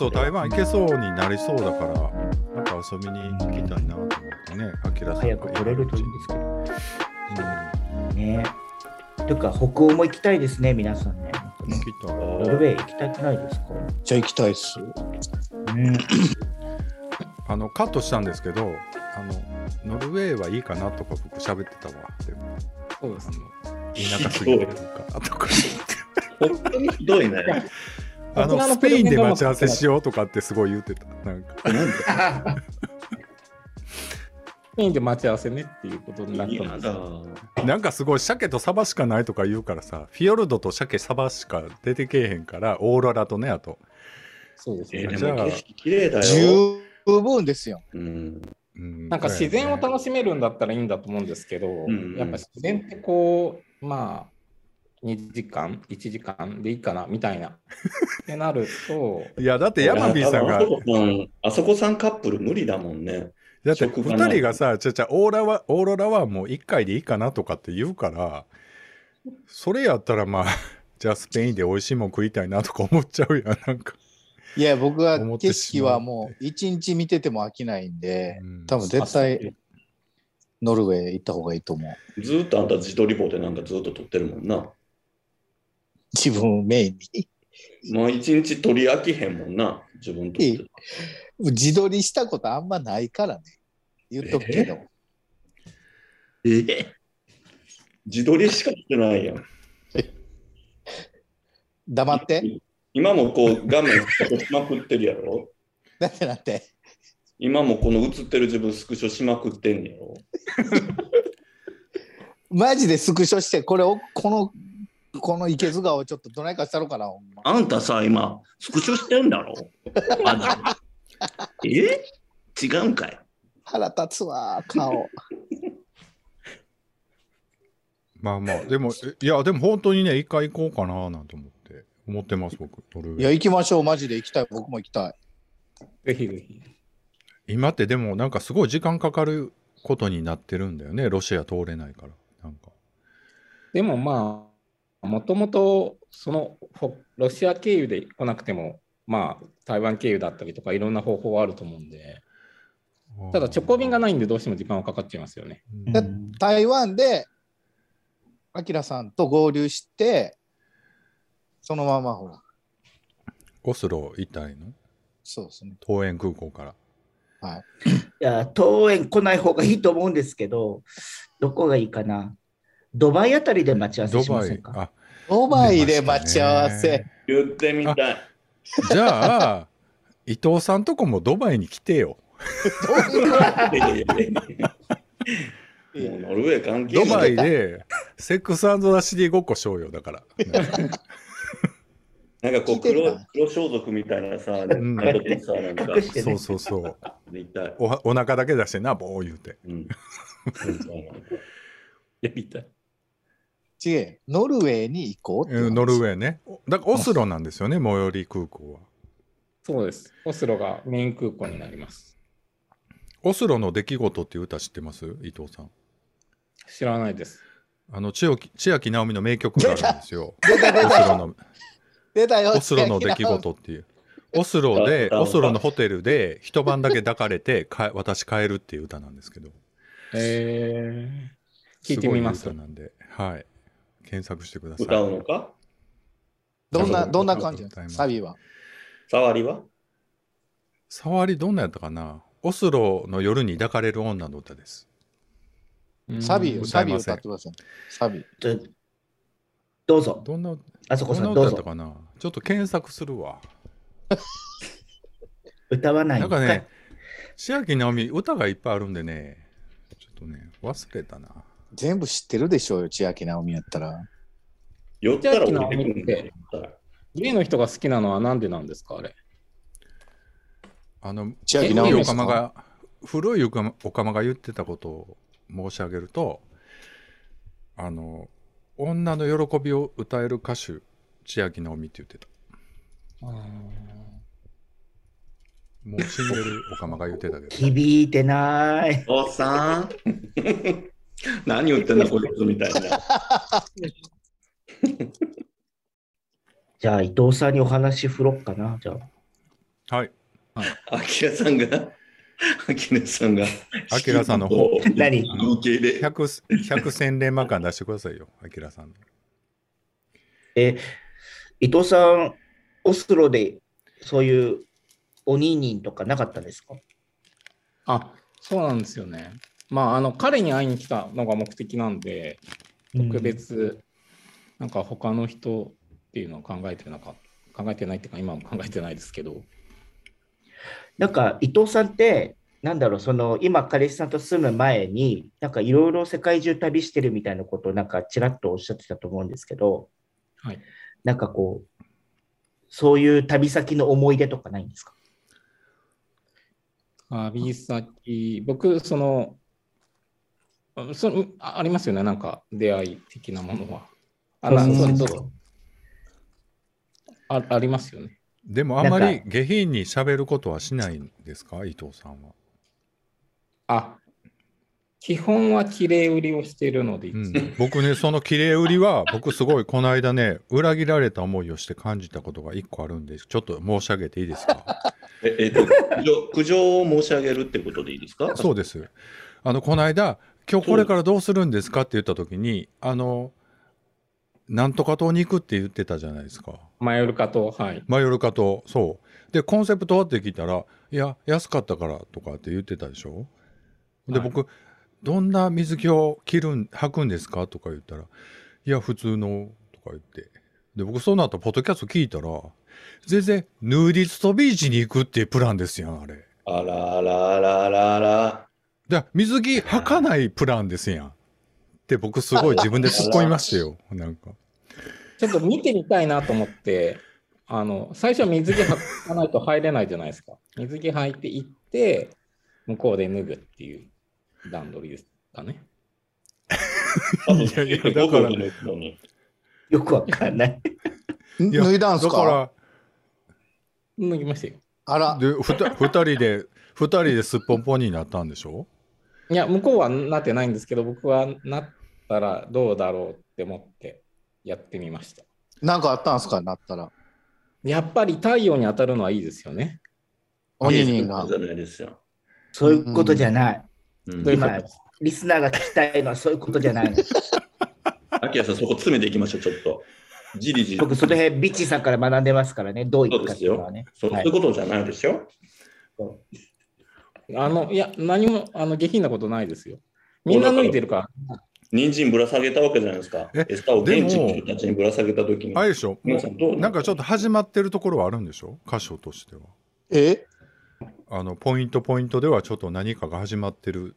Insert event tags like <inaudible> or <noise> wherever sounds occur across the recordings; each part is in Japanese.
そろそろ台湾行けそうになりそうだから、なんか遊びに行きたいなと思ってね、あきらさんが早く来れるといいんですけど。うんねというか、北欧も行きたいですね、皆さんね。行きたいノルウェー行きたくないですか？じゃあ行きたいっす。うん。あのカットしたんですけど、あのノルウェーはいいかなとか僕喋ってたわ。でもそうですね。あの田舎すぎるかとか。<laughs> 本当にひどいね。あのスペインで待ち合わせしようとかってすごい言ってた。なんかスペインで待ち合わせねっていうことになった嫌んですだ。なんかすごい鮭とサバしかないとか言うからさ、フィヨルドと鮭サバしか出てけえへんから、オーロラとね、あと。そうですね。えーでじゃあも景色綺麗だよ。十分ですよ。うん。うんなんか自然を楽ししめるんだったらいいんだと思うんですけど、んやっぱ自然ってこう、まあ、2時間、1時間？でいいかな？みたいな。ってなると、<laughs> いや、だってヤマビーさんがあ、そこさん、あそこさんカップル無理だもんね。だって職場な2人がさ、ちゃちゃオーラは、オーロラはもう1回でいいかなとかって言うから、それやったらまあ、<laughs> じゃあスペインで美味しいもん食いたいなとか思っちゃうやん、なんか。いや、僕は景色はもう一日見てても飽きないんで、うん多分絶対ノルウェー行った方がいいと思う。ずーっとあんた自撮り棒でなんかずっと撮ってるもんな。自分をメインに。もう一日撮り飽きへんもんな。自分撮っていい自撮りしたことあんまないからね。言っとくけど。え自撮りしかしてないやん。<laughs> 黙って。今もこう画面スクショしまくってるやろ？だってなって？今もこの映ってる自分スクショしまくってんねやろ？<laughs> マジでスクショして、これを、この、この池津川をちょっとどないかしたろかな、ほんま。あんたさ、今、スクショしてんだろ？まだ <laughs> え？違うんかい腹立つわ、顔。<laughs> まあまあ、でも、えいや、でも本当にね、一回行こうかななんて思って、思ってます、僕、ノルウェーいや、行きましょう、マジで行きたい。僕も行きたい。ぜひぜひ。今ってでもなんかすごい時間かかることになってるんだよね、ロシア通れないから。なんか。でもまあ、もともとそのほロシア経由で来なくても、まあ、台湾経由だったりとか、いろんな方法はあると思うんで、ただ直行便がないんで、どうしても時間はかかっちゃいますよね。うんで台湾で、アキラさんと合流して、そのままほら、オスロ行ったらいいの？そうですね。桃園空港から。はい。いや、桃園来ない方がいいと思うんですけど、どこがいいかな。ドバイあたりで待ち合わせドバイしません、か？あ、ドバイで待ち合わせ。言ってみたい。じゃあ、伊藤さんとこもドバイに来てよ。いやいやいやもうノルウェー関係ないドバイでセックスザシティごっこしようよ、だから。なんかこう黒な黒装束みたいなさ、んなんかさ、なんか隠してねそう。そうそう。見たい。おお腹だけ出してな、ボー言うて。うん。やり <laughs> たい。違え、ノルウェーに行こうってうんノルウー。ェーね。だからオスロなんですよね、最寄り空港は。そうです。オスロがメイン空港になります。オスロの出来事っていう歌知ってます？伊藤さん。知らないです。あの千秋千秋直美の名曲があるんですよ。<laughs> 出た出オスたロの出たよ。オスロの出来事っていう。オスロで、あオスロのホテルで一晩だけ抱かれて、か私帰るっていう歌なんですけど。えー、聞いてみますごい歌なんで、はい。検索してください。歌うのか？どんな、どんな感じ？サビは？触りは？触りどんなやったかな？オスロの夜に抱かれる女の歌です。サビ、うんサビ歌ってください。サビ。どどうぞ。どんな、あそこどんなさんどうぞ。歌やったかな？ちょっと検索するわ。<laughs> 歌わない？なんかね、千秋直美、歌がいっぱいあるんでね、ちょっとね、忘れたな。全部知ってるでしょうよ、千秋直美やったら。寄ったら降りてくるんだよ。ゲイの人が好きなのはなんでなんですかあれ？あの、千秋直美ですか？かまが、古いおかまおかまが言ってたことを申し上げると、あの、女の喜びを歌える歌手、千秋直美って言ってた。もう死んでるおかまが言ってたけど。<laughs> 響いてない。おっさん <laughs> 何言ってんだこいつみたいな。<laughs> じゃあ、伊藤さんにお話振ろっかな。じゃあ、はい。アキラさんが、アキラさんが、アキラさんの方何？受け入れ。100、100千連満間出してくださいよ、アキラさんの。え、伊藤さん、オスロでそういうおにんにんとかなかったんですか？あ、そうなんですよね。まあ、あの、彼に会いに来たのが目的なんで、特別、なんか他の人っていうのは考えてなかった。考えてないっていうか、今も考えてないですけど。なんか伊藤さんって、なんだろう、その今、彼氏さんと住む前に、なんかいろいろ世界中旅してるみたいなことを、なんかちらっとおっしゃってたと思うんですけど、はい。なんかこう、そういう旅先の思い出とかないんですか？旅先、僕、その、あそあありますよね、なんか出会い的なものは。あなそうそうあありますよね。でもあんまり下品に喋ることはしないんですか、伊藤さんは。あ、基本は綺麗売りをしているので、うん、僕ね、その綺麗売りは、僕すごいこの間ね、裏切られた思いをして感じたことが一個あるんで、ちょっと申し上げていいですか？<laughs> え、えっと、苦情苦情を申し上げるってことでいいですか？そうです。あの、この間、今日これからどうするんですかって言った時に、あの、なんとか島に行くって言ってたじゃないですか。マヨルカと、はい。マヨルカ島、そう。で、コンセプトはって聞いたら、いや、安かったからとかって言ってたでしょ。で、はい僕、どんな水着を着るん、履くんですかとか言ったら、いや、普通の、とか言って。で、僕、その後、ポッドキャスト聞いたら、全然、ヌーディストビーチに行くっていうプランですやん、あれ。あららららら。で、水着履かないプランですやん。って僕、すごい自分で突っ込みましたよ、なんか。ちょっと見てみたいなと思って、あの、最初は水着履かないと入れないじゃないですか。水着履いて行って、向こうで脱ぐっていう段取りですかね。いやいやだからよくわかんない。脱いだんすか？だか脱ぎましたよ。あらら、、で、ふた二人で、二人ですっぽんぽんになったんでしょ？いや、向こうはなってないんですけど、僕はなったらどうだろうって思ってやってみました。なんかあったんすかなったら。やっぱり太陽に当たるのはいいですよね。おににんがじ。ゃないですよ。そういうことじゃない。うん今リスナーが聞きたいのはそういうことじゃないの。<laughs> アキラさん、そこ詰めていきましょう、ちょっと。じりじり。僕、その辺、ビッチさんから学んでますからね、どういうかっていうのはね。そうはいそういうことじゃないですよ。あの、いや、何もあの下品なことないですよ。みんな脱いでるから。人参ぶら下げたわけじゃないですかえ。餌を現地の人たちにぶら下げたときに。あれでしょ皆さんどうなんかちょっと始まってるところはあるんでしょ？箇所としては。え？あの、ポイントポイントではちょっと何かが始まってる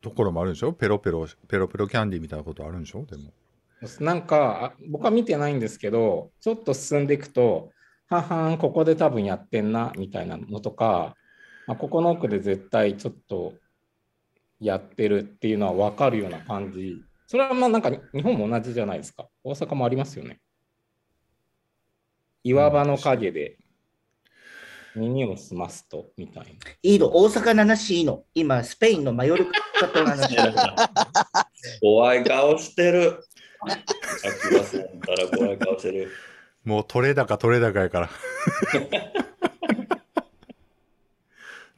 ところもあるんでしょ？ペロペロ、ペロペロキャンディーみたいなことあるんでしょ？でも。なんか、あ僕は見てないんですけど、ちょっと進んでいくと、ははん、ここで多分やってんな、みたいなのとか、まあ、ここの奥で絶対ちょっとやってるっていうのは分かるような感じ。それはまあなんか日本も同じじゃないですか。大阪もありますよね。岩場の陰で耳を澄ますと、みたいな。いいの、大阪の話いいの。今、スペインのマヨルカ島の話。怖い顔してる。怖い顔してる。もう取れ高取れ高やから。<laughs>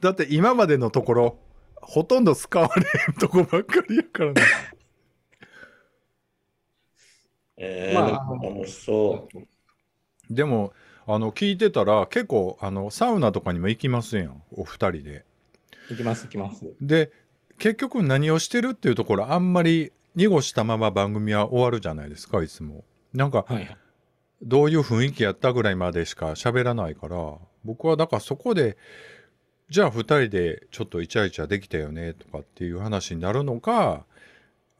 だって今までのところ、ほとんど使われんとこばっかりやからね。えー、まあなんか楽しそう。でも、あの、聞いてたら結構、あの、サウナとかにも行きますやん。お二人で。いきます、いきます。で、結局何をしてるっていうところ、あんまり濁したまま番組は終わるじゃないですか、いつも。なんか、はいはい。どういう雰囲気やったぐらいまでしか喋らないから、僕はだからそこで、じゃあ二人でちょっとイチャイチャできたよねとかっていう話になるのか、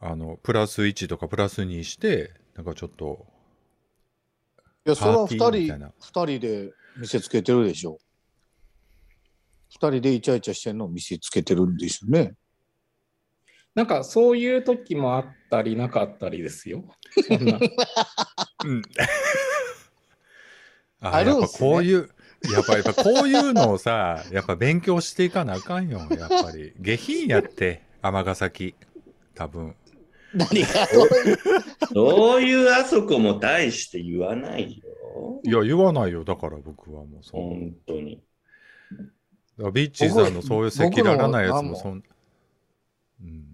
あの、プラス1とかプラス2して、なんかちょっと、いや、それは二パーティーみたい人、な二人で見せつけてるでしょ。二人でイチャイチャしてるのを見せつけてるんですよね。なんかそういう時もあったりなかったりですよ。そんなうん。<laughs> <laughs> ああるやっぱこういう、やっぱやっぱこういうのをさ、やっぱ勉強していかなあかんよ、やっぱり。下品やって、尼崎。多分。何がそういう？あそこも大して言わないよ。いや、言わないよ。だから僕はもうそう。本当に。ビッチーさんのそういう赤裸々なやつ僕ももそん、うん、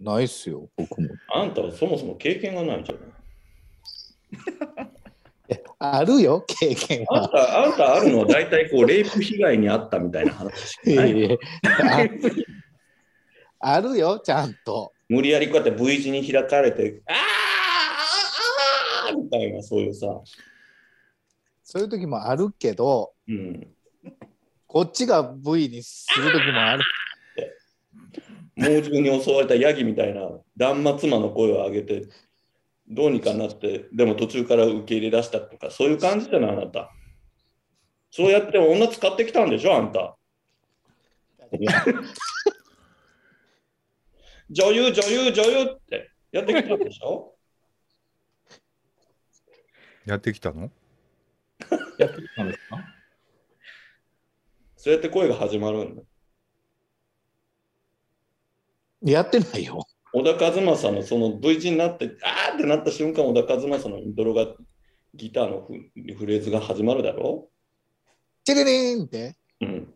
ないっすよ、僕も。あんたはそもそも経験がないじゃん。あるよ、経験は。あんた、あんたあるのは大体こう、レイプ被害にあったみたいな話しかないああるよ、ちゃんと。無理やりこうやって V 字に開かれて、あーあーあーみたいな、そういうさ。そういう時もあるけど、うん。こっちが V にする時もある。猛獣に襲われたヤギみたいな断末魔の声を上げて、どうにかなって、でも途中から受け入れ出したとか、そういう感じじゃない、あなた？そうやって女使ってきたんでしょ、あんた。<laughs> 女優、女優、女優ってやってきたんでしょ？<laughs> やってきたの？やってきたんですか？そうやって声が始まるんだ。やってないよ。小田和正のその V 字になって、あーってなった瞬間、小田和正のイントロが、ギターのフフレーズが始まるだろ？チリリーンって。うん。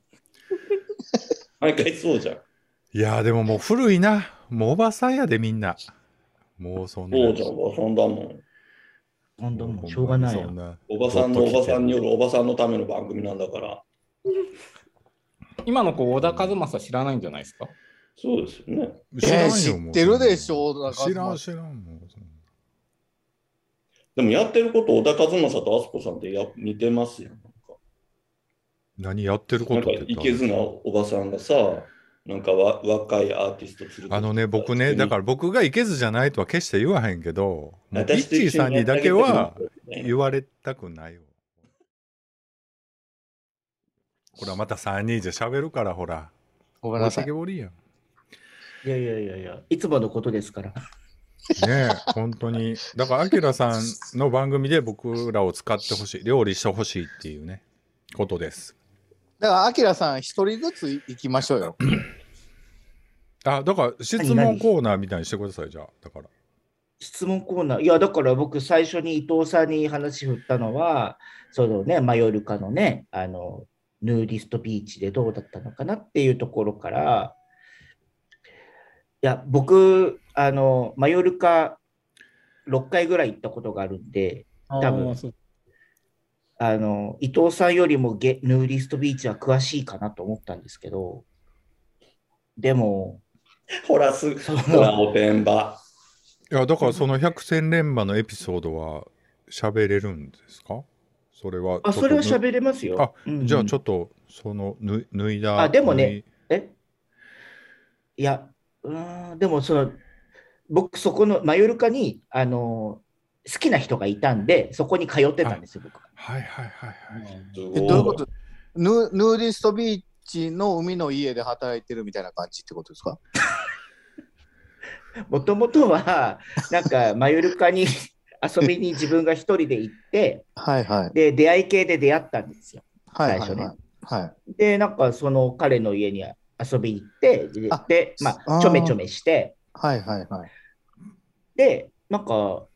毎回そうじゃん。いやーでももう古いなもうおばさんやでみんなもうそんなそうじゃん、おばさんだもん。本当もうしょうがないよそん。なおばさんのおばさんによるおばさんのための番組なんだから。今の子、小田和正知らないんじゃないですか？そうですよね。知らんよえー知ってるでしょ小田和正知らん知らんもでもやってること、小田和正とあすこさんってや似てますよ。なんか。何やってるこなんかとっていけずなおばさんがさ、なんかわ若いアーティスト連れてきて。あのね僕ねだから僕がいけずじゃないとは決して言わへんけどもうビッチーさんにだけは言われたくないよこれはまた3人じゃ喋るからほら。ごめんなさい。ぼりやんいやいやいやいや、いつものことですから。ねえ本当にだからアキラさんの番組で僕らを使ってほしい料理してほしいっていうねことですだから、アキラさん、一人ずつ行きましょうよ。あだから質問コーナーみたいにしてくださいじゃあだから質問コーナー。いや、だから僕、最初に伊藤さんに話振ったのは、そのね、マヨルカのね、あの、ヌーディストビーチでどうだったのかなっていうところから、いや、僕、あの、マヨルカ6回ぐらい行ったことがあるんで、多分あの、伊藤さんよりもゲヌーディストビーチは詳しいかなと思ったんですけど、でも、ほら、すそほら、のおてんば。いやだからその百戦錬磨のエピソードは喋れるんですか？それはあ、それは喋れますよ。あとじゃあちょっっとそのぬ脱いだあでもね。え？いや、うーん、でもその、僕、そこのマヨルカに、あの、好きな人がいたんで、そこに通ってたんですよ、僕。はいはいはいはいすえどういうこと？ヌヌーディストビーチの海の家で働いてるみたいな感じってことですか？<laughs> もともとは、なんか、マヨルカに遊びに自分が一人で行って、はいはい。で、出会い系で出会ったんですよ。はいはい最初ねはい。はい。で、なんか、その彼の家に遊びに行って、でまあ、ちょめちょめして、はいはいはい。で、なんか、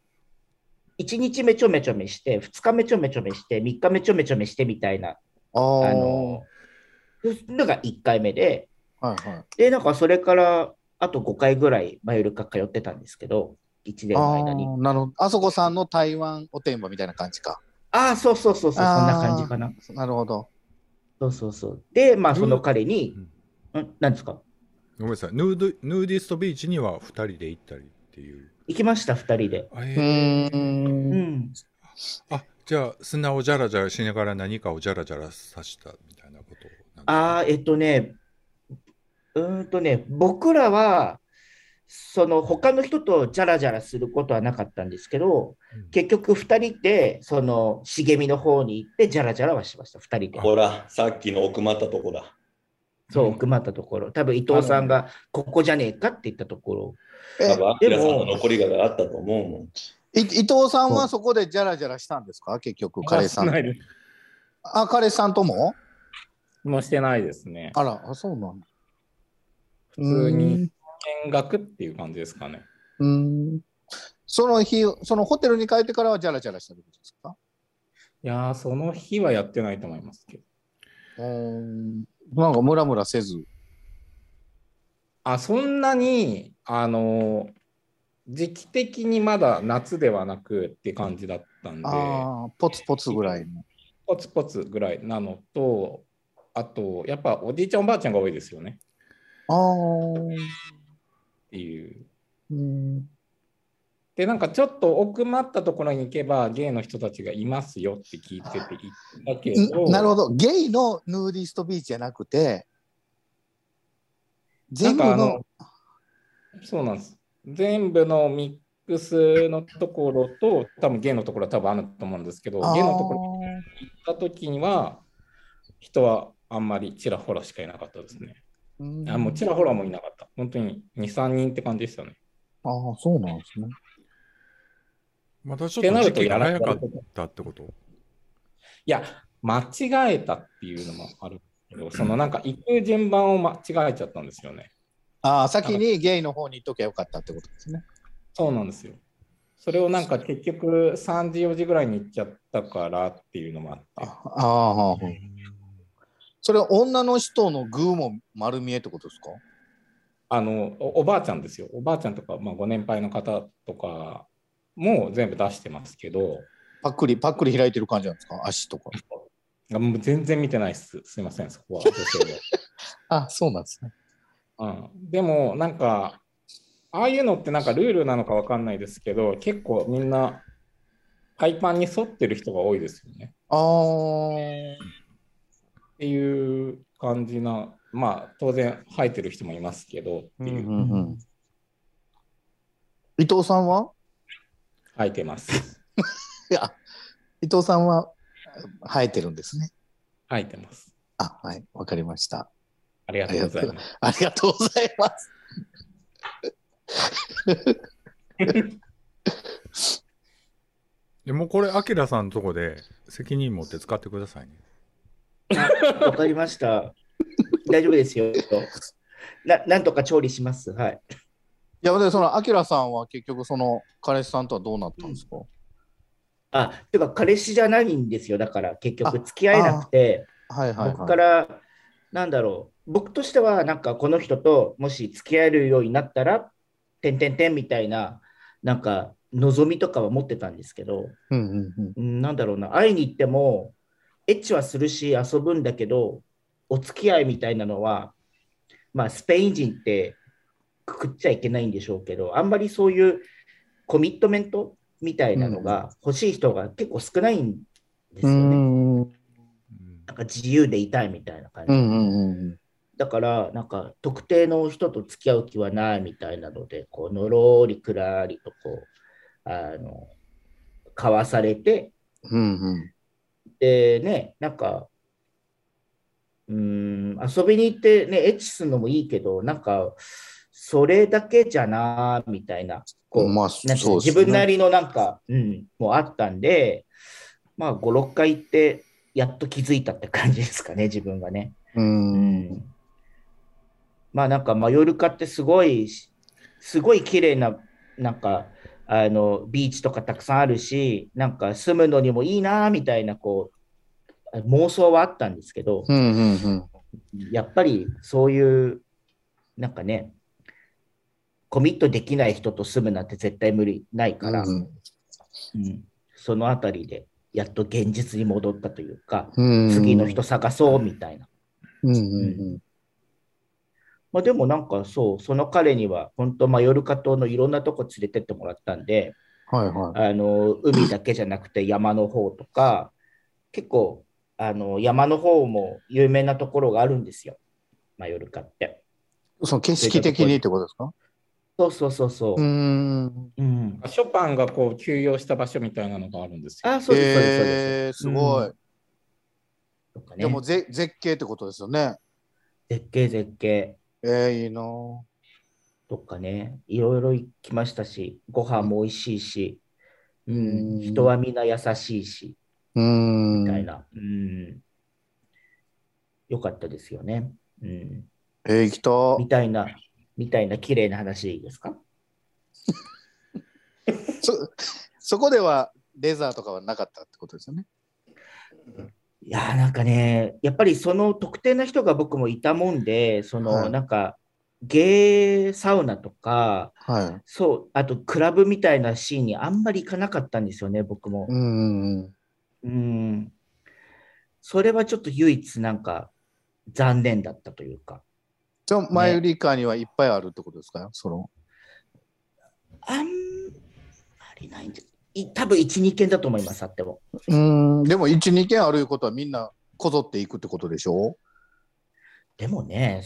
1日目ちょめちょめして、2日目ちょめちょめして、3日目ちょめちょめしてみたいな、あの、のが1回目で、はいはい。で、なんかそれから、あと5回ぐらいマヨルカ通ってたんですけど、1年のあ間に。ーなるほど。あそこさんの台湾おてんばみたいな感じか。ああ、そうそうそうそう、そんな感じかな。なるほど。そうそうそう。で、まあ、その彼にうん、ん、なんですか？ごめんなさいヌードヌーディストビーチには2人で行ったりっていう行きました、2人で。あ,、えうーー。うんん。あじゃあ砂をジャラジャラしながら何かをジャラジャラさしたみたいなことああ、えっとね、うーんとね、僕らは、その他の人とジャラジャラすることはなかったんですけど、うん結局2人で、その茂みの方に行って、ジャラジャラはしました、2人で。ほら、さっきの奥まったとこだ。そう、奥まったところ。多分伊藤さんが、ここじゃねえかって言ったところ。え多分、アキラさんでもの残りがあったと思うもん。い伊藤さんはそこでジャラジャラしたんですか？結局、彼氏さんとしてないですあ、彼氏さんとも？もうしてないですね。あら、あそうなんだ。普通に見学っていう感じですかね。うーん。その日、そのホテルに帰ってからはジャラジャラしたってことですか？いやー、その日はやってないと思いますけど。うんなんかムラムラせず。あそんなにあの時期的にまだ夏ではなくって感じだったんでああ、ポツポツぐらいの。ポツポツぐらいなのとあとやっぱおじいちゃんおばあちゃんが多いですよねああ。っていううん。でなんかちょっと奥まったところに行けばゲイの人たちがいますよって聞いてて行ったけどなるほど。ゲイのヌーディストビーチじゃなくて、全部の。そうなんです。全部のミックスのところと、多分ゲイのところは多分あると思うんですけど、ゲイのところに行った時には、人はあんまりちらほらしかいなかったですね。うんあもうちらほらもいなかった。本当に2、3人って感じでしたね。ああ、そうなんですね。またちょってなっと時期るとやらが早かったってこと？いや、間違えたっていうのもあるけど、そのなんか行く順番を間違えちゃったんですよね。ああ、先にゲイの方に行っときゃよかったってことですね。そうなんですよ。それをなんか結局3時、4時ぐらいに行っちゃったからっていうのもあって。ああそれは女の人のグーも丸見えってことですか？あのおおばあちゃんですよ。おばあちゃんとか、まあ、ご年配の方とかも全部出してますけど、パックリ、パックリ開いてる感じなんですか？足とか。もう全然見てないです。すいません、そこは。<laughs> あそうなんですね。うん、でも、なんか、ああいうのってなんかルールなのかわかんないですけど、結構みんな、海パンに沿ってる人が多いですよね。ああ、っていう感じな、まあ、当然、生えてる人もいますけど、っていう、うんうん伊藤さんは？生えてます。<laughs> いや、伊藤さんは生えてるんですね。生えてます。あ、はい、わかりました。ありがとうございます。ありがとうございます。<laughs> でもうこれ、アキラさんのとこで責任持って使ってくださいね。わかりました。大丈夫ですよ。ななんとか調理します。はい。いや、で、その、アキラさんは結局、その、彼氏さんとはどうなったんですか、あ、てか彼氏じゃないんですよ。だから結局付き合えなくて、はいはいはい。僕から、なんだろう、僕としては、なんかこの人ともし付き合えるようになったら、てんてんてんみたいな、なんか望みとかは持ってたんですけど、うんうんうん。うんなんだろうな、会いに行っても、エッチはするし遊ぶんだけど、お付き合いみたいなのは、まあ、スペイン人ってくくっちゃいけないんでしょうけど、あんまりそういうコミットメントみたいなのが欲しい人が結構少ないんですよね。うんうんなんか自由でいたいみたいな感じ。うんうんだから、なんか特定の人と付き合う気はないみたいなので、こう、のろりくらりとこう、あの、交わされて、うんうんでね、なんか、うーん、遊びに行ってね、エッチするのもいいけど、なんか、それだけじゃな、みたいな、こう、まあね自分なりのなんか、うん、もうあったんで、まあ、5、6回行って、やっと気づいたって感じですかね、<laughs> 自分がね。ううんん。まあ、なんか、マヨルカってすごい、すごい綺麗な、なんか、あの、ビーチとかたくさんあるし、なんか住むのにもいいな、みたいな、こう、妄想はあったんですけど、うんうんうんやっぱりそういう、なんかね、コミットできない人と住むなんて絶対無理ないから、うん。うんそのあたりで、やっと現実に戻ったというか、うん。次の人探そうみたいな。うんうんまあ、でもなんかそう、その彼には本当マヨルカ島のいろんなとこ連れてってもらったんで、はいはい。あの海だけじゃなくて山の方とか、結構あの山の方も有名なところがあるんですよ、マヨルカって。その景色的にってことですか？そうそうそうそう。うーんうん、ショパンがこう休養した場所みたいなのがあるんですよ。あ、そうです、そうです、そうえーです。すごいうんとかねでもぜ絶景ってことですよね絶景、絶景えーいいなぁとかね、いろいろ行きましたし、ご飯も美味しいし、ううんん、人はみんな優しいし、うーんみたいな。うん。よかったですよね。うん。えー行きたみたいな、みたいな綺麗な話ですか？<laughs> そそこではレザーとかはなかったってことですよね？いやーなんかね、やっぱりその特定な人が僕もいたもんで、その、はいなんか、ゲーサウナとか、はい。そう、あとクラブみたいなシーンにあんまり行かなかったんですよね、僕もうん。うん。それはちょっと唯一なんか残念だったというか。じゃあ、前よりかにはいっぱいあるってことですか？その。あんまりないんで、い多分1、2件だと思います、あっても。うん。でも、1、2件あるいうことはみんなこぞっていくってことでしょ？でもね、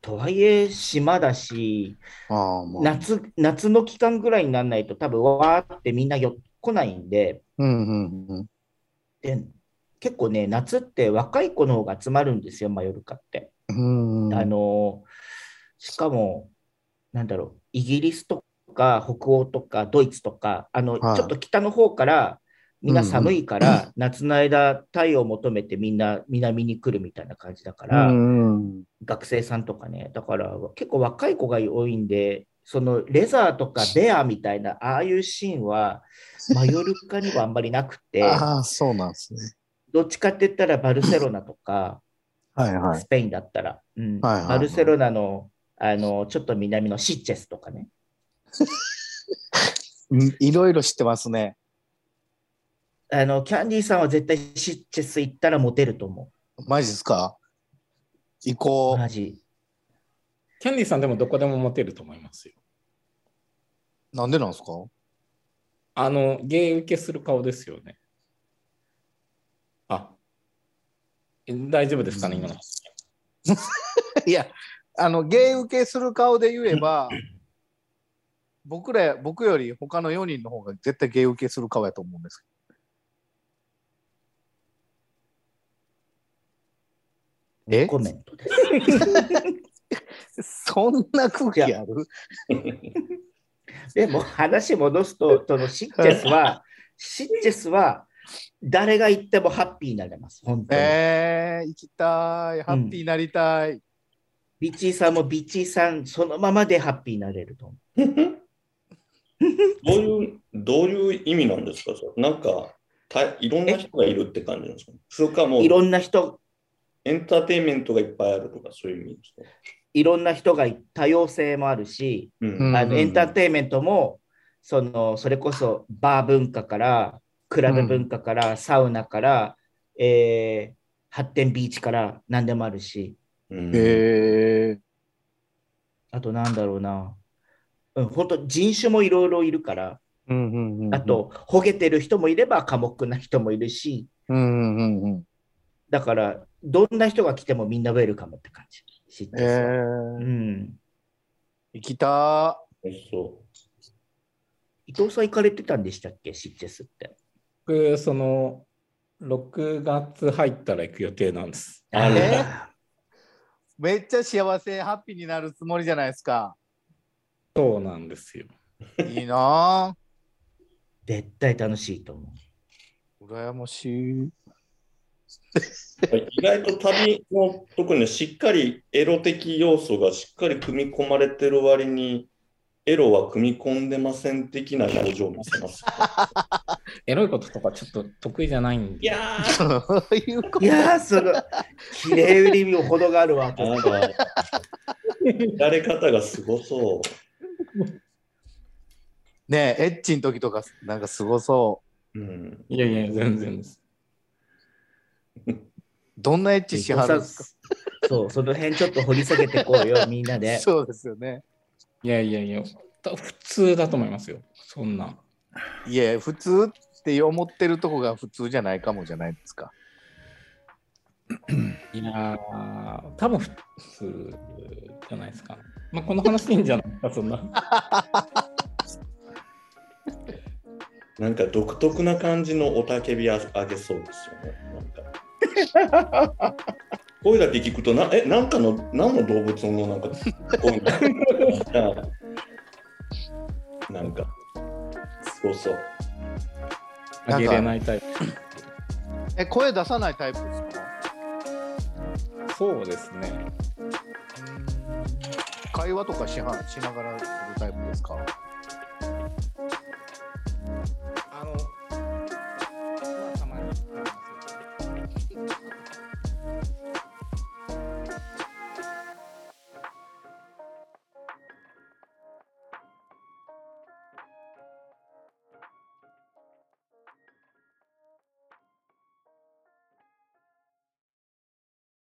とはいえ島だし、ああ、まあ。夏夏の期間ぐらいにならないと多分わーってみんなよ来ないんでうんうんうん。で、結構ね、夏って若い子の方が集まるんですよ、マヨルカって。うんうん。あのしかも、なんだろう、イギリスとか北欧とかドイツとか、あのはいちょっと北の方から、みんな寒いから、<clears throat> 夏の間、太陽を求めてみんな南に来るみたいな感じだから、うんうん。学生さんとかね、だから結構若い子が多いんで、そのレザーとかベアみたいな、ああいうシーンは、<laughs> マヨルカにはあんまりなくて、ああ、そうなんですね。どっちかって言ったらバルセロナとか、はいはい。スペインだったら、うんはいはいはいバルセロナのあのちょっと南のシッチェスとかね。<laughs> うんいろいろ知ってますね。あのキャンディーさんは絶対シッチェス行ったらモテると思マジですか？行う。こマジ。キャンディーさんでもどこでもモテると思いますよ。う。なんでなんですか？あの、ゲイ受けする顔ですよね。あ、え大丈夫ですかね、今の。<laughs> いや、あの、芸受けする顔で言えば、僕ら、僕より他の4人の方が絶対芸受けする顔やと思うんですえコメントです。<laughs> そんな空気ある？で <laughs> も話戻すと、そのシッチェスは、シッチェスは誰が行ってもハッピーになれます。本当に。えー、行きたい。ハッピーになりたい。ビッチーさんもビッチーさん、そのままでハッピーになれると思う。どういう、どういう意味なんですか？それなんかた、いろんな人がいるって感じなんですか？それかもういろんな人、エンターテインメントがいっぱいあるとかそういう意味ですか、いろんな人がい多様性もあるし、うんうんあのエンターテインメントもそのそれこそバー文化からクラブ文化から、サウナから、えー発展ビーチから何でもあるし。うん。えー、あとなんだろうな、うん、本当人種もいろいろいるから。うんうんうんうん。あ、とほげてる人もいれば寡黙な人もいるし。うんうんうんうん。だからどんな人が来てもみんなウェルカムって感じ。知ってえさうー、ん、行きた。そ伊藤さん行かれてたんでしたっけ？シッチェスって僕、その、6月入ったら行く予定なんです。あるえめっちゃ幸せ、ハッピーになるつもりじゃないですか。そうなんですよ。いいな絶対楽しいと思うぁ。羨ましい。意外と旅の特にしっかりエロ的要素がしっかり組み込まれてる割にエロは組み込んでません的な表情を見せます。<laughs> エロいこととかちょっと得意じゃないんで。いやー、そういうこといやー、その、綺麗売り見ほどがあるわ。なんか、やれ方がすごそう。ねえ、エッチの時とか、なんかすごそうん、いやいや、全然です。う。どんなエッチしはるんですか？そう、その辺ちょっと掘り下げてこうよ、<laughs> みんなで。そうですよね。いやいやいや、た普通だと思いますよ。そんな。いや、普通って思ってるとこが普通じゃないかもじゃないですか。いやー、多分普通じゃないですか。まあ、この話いいんじゃないか、そんな。<laughs> なんか独特な感じのおたけびああげそうですよね。なんか声だけ聞くとな、え、なんかの、何の動物のなんか <laughs> な。なんか、すごそう。あげれないタイプ。え、声出さないタイプですか？そうですね。会話とかしはしながらするタイプですか？